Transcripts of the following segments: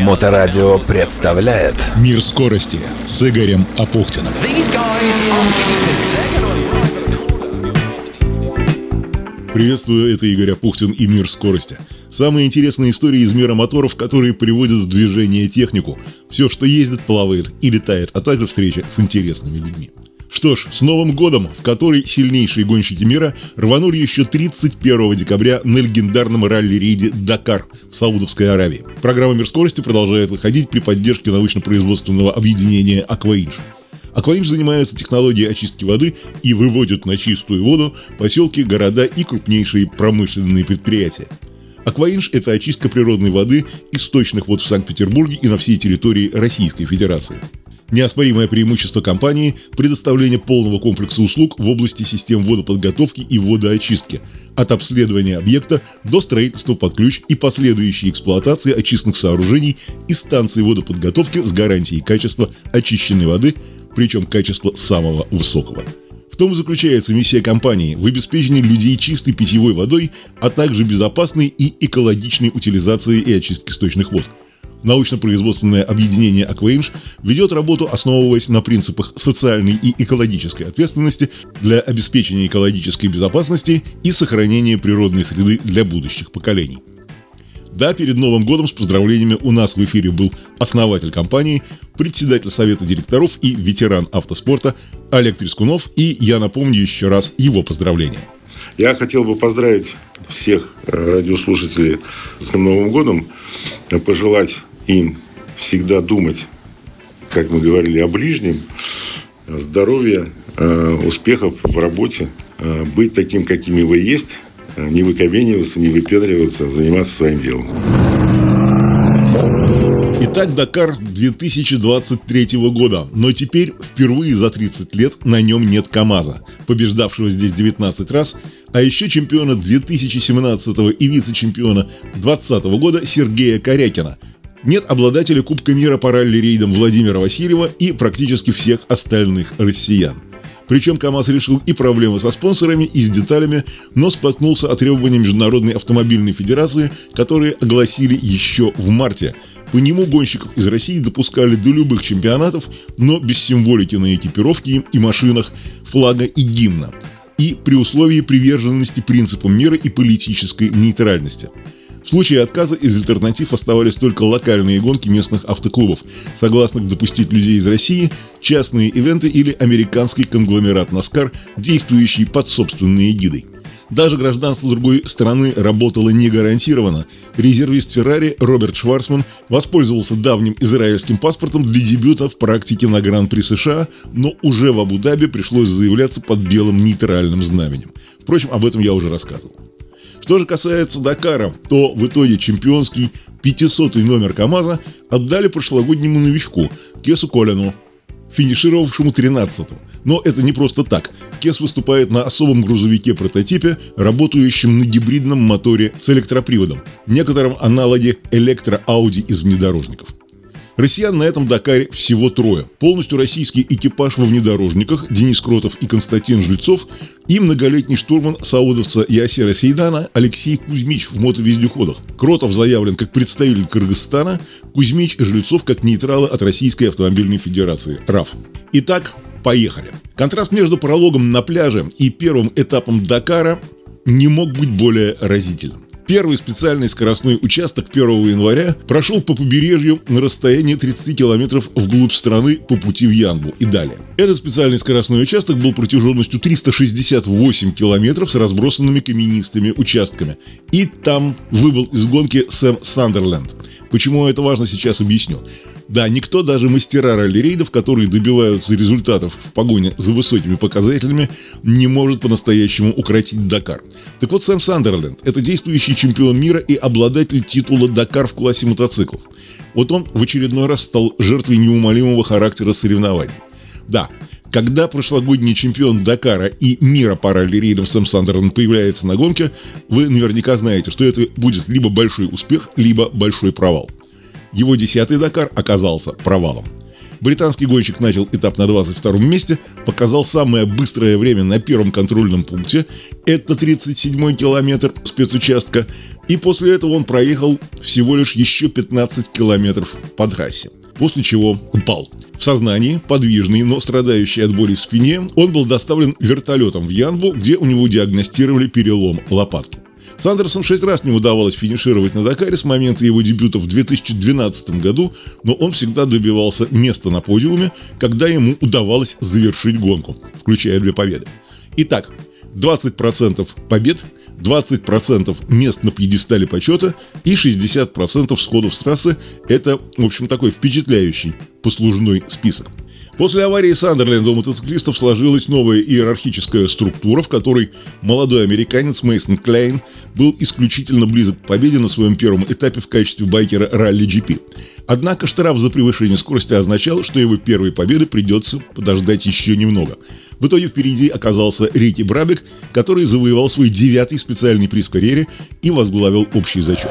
Моторадио представляет Мир скорости с Игорем Апухтиным. Приветствую, это Игорь Апухтин и Мир скорости. Самые интересные истории из мира моторов, которые приводят в движение технику. Все, что ездит, плавает и летает, а также встреча с интересными людьми. Что ж, с Новым годом, в который сильнейшие гонщики мира рванули еще 31 декабря на легендарном ралли-рейде «Дакар» в Саудовской Аравии. Программа «Мир скорости» продолжает выходить при поддержке научно-производственного объединения «Акваинж». Акваинж занимается технологией очистки воды и выводит на чистую воду поселки, города и крупнейшие промышленные предприятия. Акваинж – это очистка природной воды источных вод в Санкт-Петербурге и на всей территории Российской Федерации. Неоспоримое преимущество компании – предоставление полного комплекса услуг в области систем водоподготовки и водоочистки, от обследования объекта до строительства под ключ и последующей эксплуатации очистных сооружений и станций водоподготовки с гарантией качества очищенной воды, причем качества самого высокого. В том и заключается миссия компании – в обеспечении людей чистой питьевой водой, а также безопасной и экологичной утилизации и очистки сточных вод – Научно-производственное объединение «Акваинж» ведет работу, основываясь на принципах социальной и экологической ответственности для обеспечения экологической безопасности и сохранения природной среды для будущих поколений. Да, перед Новым годом с поздравлениями у нас в эфире был основатель компании, председатель совета директоров и ветеран автоспорта Олег Трескунов, и я напомню еще раз его поздравления. Я хотел бы поздравить всех радиослушателей с Новым годом, пожелать им всегда думать, как мы говорили, о ближнем, здоровья, э, успехов в работе, э, быть таким, какими вы есть, э, не выковениваться, не выпендриваться, заниматься своим делом. Итак, Дакар 2023 года, но теперь впервые за 30 лет на нем нет КАМАЗа, побеждавшего здесь 19 раз, а еще чемпиона 2017 и вице-чемпиона 2020 года Сергея Корякина, нет обладателя Кубка мира по ралли-рейдам Владимира Васильева и практически всех остальных россиян. Причем КАМАЗ решил и проблемы со спонсорами, и с деталями, но споткнулся от требований Международной автомобильной федерации, которые огласили еще в марте. По нему гонщиков из России допускали до любых чемпионатов, но без символики на экипировке и машинах, флага и гимна. И при условии приверженности принципам мира и политической нейтральности – в случае отказа из альтернатив оставались только локальные гонки местных автоклубов, согласных допустить людей из России, частные ивенты или американский конгломерат NASCAR, действующий под собственной эгидой. Даже гражданство другой страны работало не гарантированно. Резервист Феррари Роберт Шварцман воспользовался давним израильским паспортом для дебюта в практике на Гран-при США, но уже в Абу-Даби пришлось заявляться под белым нейтральным знаменем. Впрочем, об этом я уже рассказывал. Что же касается Дакара, то в итоге чемпионский 500-й номер КАМАЗа отдали прошлогоднему новичку Кесу Колину, финишировавшему 13-м. Но это не просто так. Кес выступает на особом грузовике-прототипе, работающем на гибридном моторе с электроприводом, некотором аналоге электро-ауди из внедорожников. Россиян на этом Дакаре всего трое. Полностью российский экипаж во внедорожниках Денис Кротов и Константин Жильцов и многолетний штурман саудовца Ясера Сейдана Алексей Кузьмич в мотовездеходах. Кротов заявлен как представитель Кыргызстана, Кузьмич и Жильцов как нейтралы от Российской автомобильной федерации РАФ. Итак, поехали. Контраст между прологом на пляже и первым этапом Дакара не мог быть более разительным. Первый специальный скоростной участок 1 января прошел по побережью на расстоянии 30 километров вглубь страны по пути в Янгу и далее. Этот специальный скоростной участок был протяженностью 368 километров с разбросанными каменистыми участками. И там выбыл из гонки Сэм Сандерленд. Почему это важно, сейчас объясню. Да, никто, даже мастера ралли-рейдов, которые добиваются результатов в погоне за высокими показателями, не может по-настоящему укротить Дакар. Так вот, Сэм Сандерленд – это действующий чемпион мира и обладатель титула Дакар в классе мотоциклов. Вот он в очередной раз стал жертвой неумолимого характера соревнований. Да, когда прошлогодний чемпион Дакара и мира по ралли-рейдам Сэм Сандерленд появляется на гонке, вы наверняка знаете, что это будет либо большой успех, либо большой провал. Его десятый Дакар оказался провалом. Британский гонщик начал этап на 22 месте, показал самое быстрое время на первом контрольном пункте. Это 37-й километр спецучастка. И после этого он проехал всего лишь еще 15 километров по трассе. После чего упал. В сознании, подвижный, но страдающий от боли в спине, он был доставлен вертолетом в Янву, где у него диагностировали перелом лопатки. Сандерсом шесть раз не удавалось финишировать на Дакаре с момента его дебюта в 2012 году, но он всегда добивался места на подиуме, когда ему удавалось завершить гонку, включая две победы. Итак, 20% побед, 20% мест на пьедестале почета и 60% сходов с трассы – это, в общем, такой впечатляющий послужной список. После аварии Сандерленда у мотоциклистов сложилась новая иерархическая структура, в которой молодой американец Мейсон Клейн был исключительно близок к победе на своем первом этапе в качестве байкера ралли GP. Однако штраф за превышение скорости означал, что его первой победы придется подождать еще немного. В итоге впереди оказался Рики Брабек, который завоевал свой девятый специальный приз в карьере и возглавил общий зачет.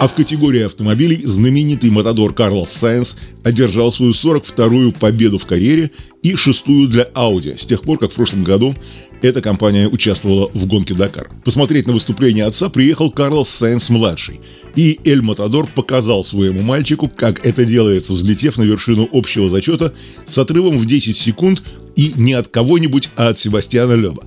А в категории автомобилей знаменитый мотодор Карлос Сайенс одержал свою 42-ю победу в карьере и шестую для Audi, с тех пор, как в прошлом году эта компания участвовала в гонке Дакар. Посмотреть на выступление отца приехал Карлос Сайенс-младший. И Эль Матадор показал своему мальчику, как это делается, взлетев на вершину общего зачета с отрывом в 10 секунд и не от кого-нибудь, а от Себастьяна Леба.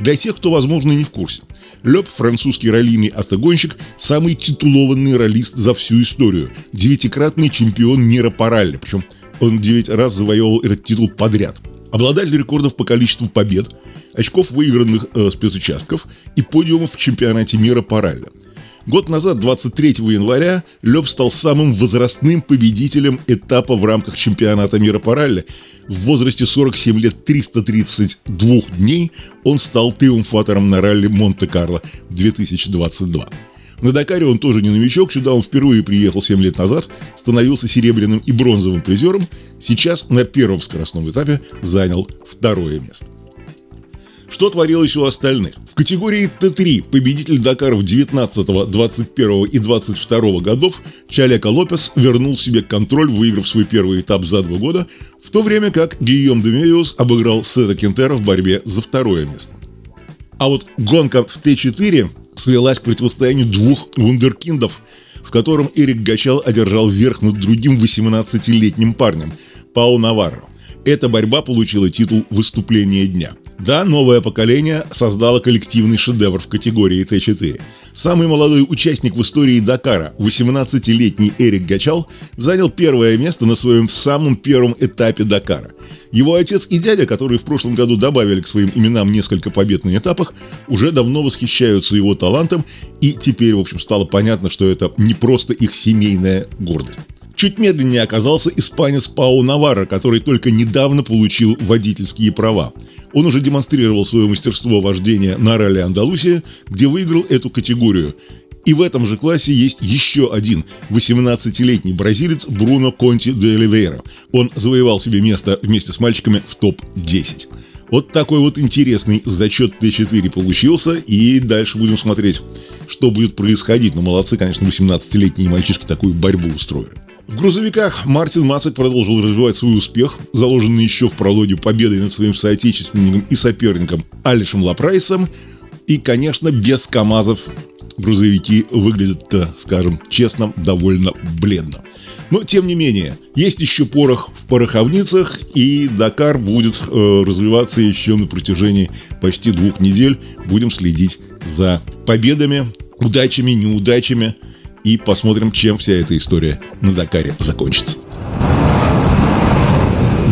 Для тех, кто, возможно, не в курсе. Леб, французский раллийный автогонщик, самый титулованный раллист за всю историю. Девятикратный чемпион мира по ралли. Причем он девять раз завоевывал этот титул подряд. Обладатель рекордов по количеству побед, очков выигранных э, спецучастков и подиумов в чемпионате мира по ралли. Год назад, 23 января, Леб стал самым возрастным победителем этапа в рамках чемпионата мира по ралли. В возрасте 47 лет 332 дней он стал триумфатором на ралли Монте-Карло 2022. На Дакаре он тоже не новичок, сюда он впервые приехал 7 лет назад, становился серебряным и бронзовым призером, сейчас на первом скоростном этапе занял второе место. Что творилось у остальных? В категории Т3 победитель Дакаров 19, 21 и 22 годов Чалека Лопес вернул себе контроль, выиграв свой первый этап за два года, в то время как Гийом Демеиус обыграл Сета Кентера в борьбе за второе место. А вот гонка в Т4 свелась к противостоянию двух вундеркиндов, в котором Эрик Гачал одержал верх над другим 18-летним парнем – Пау Наварро. Эта борьба получила титул «Выступление дня». Да, новое поколение создало коллективный шедевр в категории Т4. Самый молодой участник в истории Дакара, 18-летний Эрик Гачал, занял первое место на своем самом первом этапе Дакара. Его отец и дядя, которые в прошлом году добавили к своим именам несколько побед на этапах, уже давно восхищаются его талантом, и теперь, в общем, стало понятно, что это не просто их семейная гордость. Чуть медленнее оказался испанец Пау Наварро, который только недавно получил водительские права. Он уже демонстрировал свое мастерство вождения на ралли Андалусия, где выиграл эту категорию. И в этом же классе есть еще один 18-летний бразилец Бруно Конти де Оливейра. Он завоевал себе место вместе с мальчиками в топ-10. Вот такой вот интересный зачет Т4 получился, и дальше будем смотреть, что будет происходить. Но ну, молодцы, конечно, 18-летние мальчишки такую борьбу устроили. В грузовиках Мартин Мацек продолжил развивать свой успех, заложенный еще в прологе победой над своим соотечественником и соперником Алишем Лапрайсом. И, конечно, без КАМАЗов грузовики выглядят, скажем честно, довольно бледно. Но, тем не менее, есть еще порох в пороховницах, и Дакар будет э, развиваться еще на протяжении почти двух недель. Будем следить за победами, удачами, неудачами – и посмотрим, чем вся эта история на Дакаре закончится.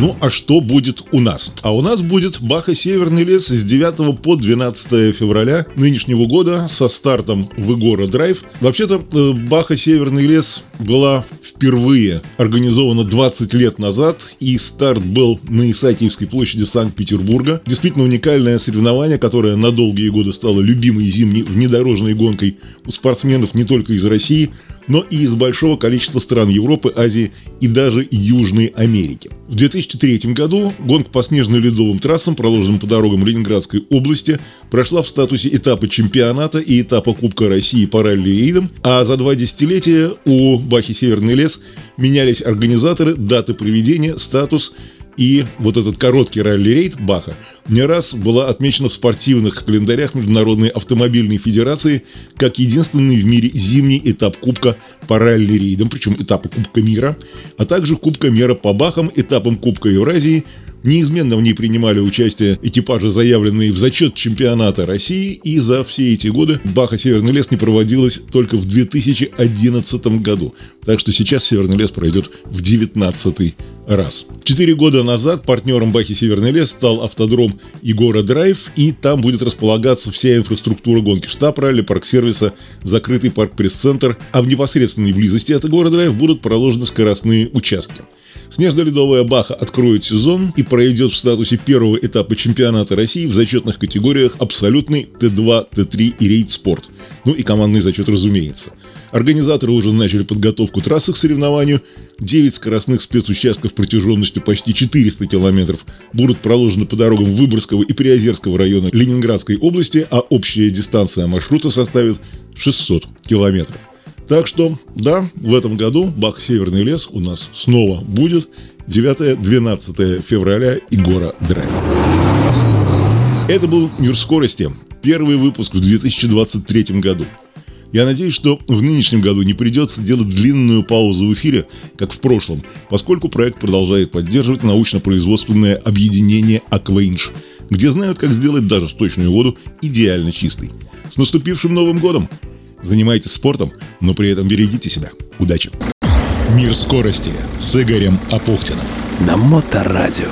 Ну, а что будет у нас? А у нас будет Баха Северный лес с 9 по 12 февраля нынешнего года со стартом в Игора Драйв. Вообще-то э, Баха Северный лес была впервые организована 20 лет назад, и старт был на Исаакиевской площади Санкт-Петербурга. Действительно уникальное соревнование, которое на долгие годы стало любимой зимней внедорожной гонкой у спортсменов не только из России, но и из большого количества стран Европы, Азии и даже Южной Америки. В 2003 году гонка по снежно-ледовым трассам, проложенным по дорогам Ленинградской области, прошла в статусе этапа чемпионата и этапа Кубка России по ралли-рейдам, а за два десятилетия у Бахи Северный лес менялись организаторы, даты проведения, статус и вот этот короткий ралли-рейд Баха не раз была отмечена в спортивных календарях Международной автомобильной федерации как единственный в мире зимний этап Кубка по ралли-рейдам, причем этапа Кубка мира, а также Кубка мира по бахам, этапом Кубка Евразии – Неизменно в ней принимали участие экипажи, заявленные в зачет чемпионата России, и за все эти годы Баха Северный лес не проводилась только в 2011 году. Так что сейчас Северный лес пройдет в 19 раз. Четыре года назад партнером Бахи Северный лес стал автодром Егора Драйв, и там будет располагаться вся инфраструктура гонки. Штаб ралли, парк-сервиса, закрытый парк-пресс-центр, а в непосредственной близости от Егора Драйв будут проложены скоростные участки. Снежно-ледовая Баха откроет сезон и пройдет в статусе первого этапа чемпионата России в зачетных категориях абсолютный Т2, Т3 и рейд-спорт. Ну и командный зачет, разумеется. Организаторы уже начали подготовку трассы к соревнованию. 9 скоростных спецучастков протяженностью почти 400 километров будут проложены по дорогам Выборгского и Приозерского района Ленинградской области, а общая дистанция маршрута составит 600 километров. Так что, да, в этом году Бах Северный лес у нас снова будет 9-12 февраля и гора Драйв. Это был «Мир скорости», первый выпуск в 2023 году. Я надеюсь, что в нынешнем году не придется делать длинную паузу в эфире, как в прошлом, поскольку проект продолжает поддерживать научно-производственное объединение «Аквейнш», где знают, как сделать даже сточную воду идеально чистой. С наступившим Новым годом! Занимайтесь спортом, но при этом берегите себя. Удачи! Мир скорости с Игорем Апухтиным. На Моторадио.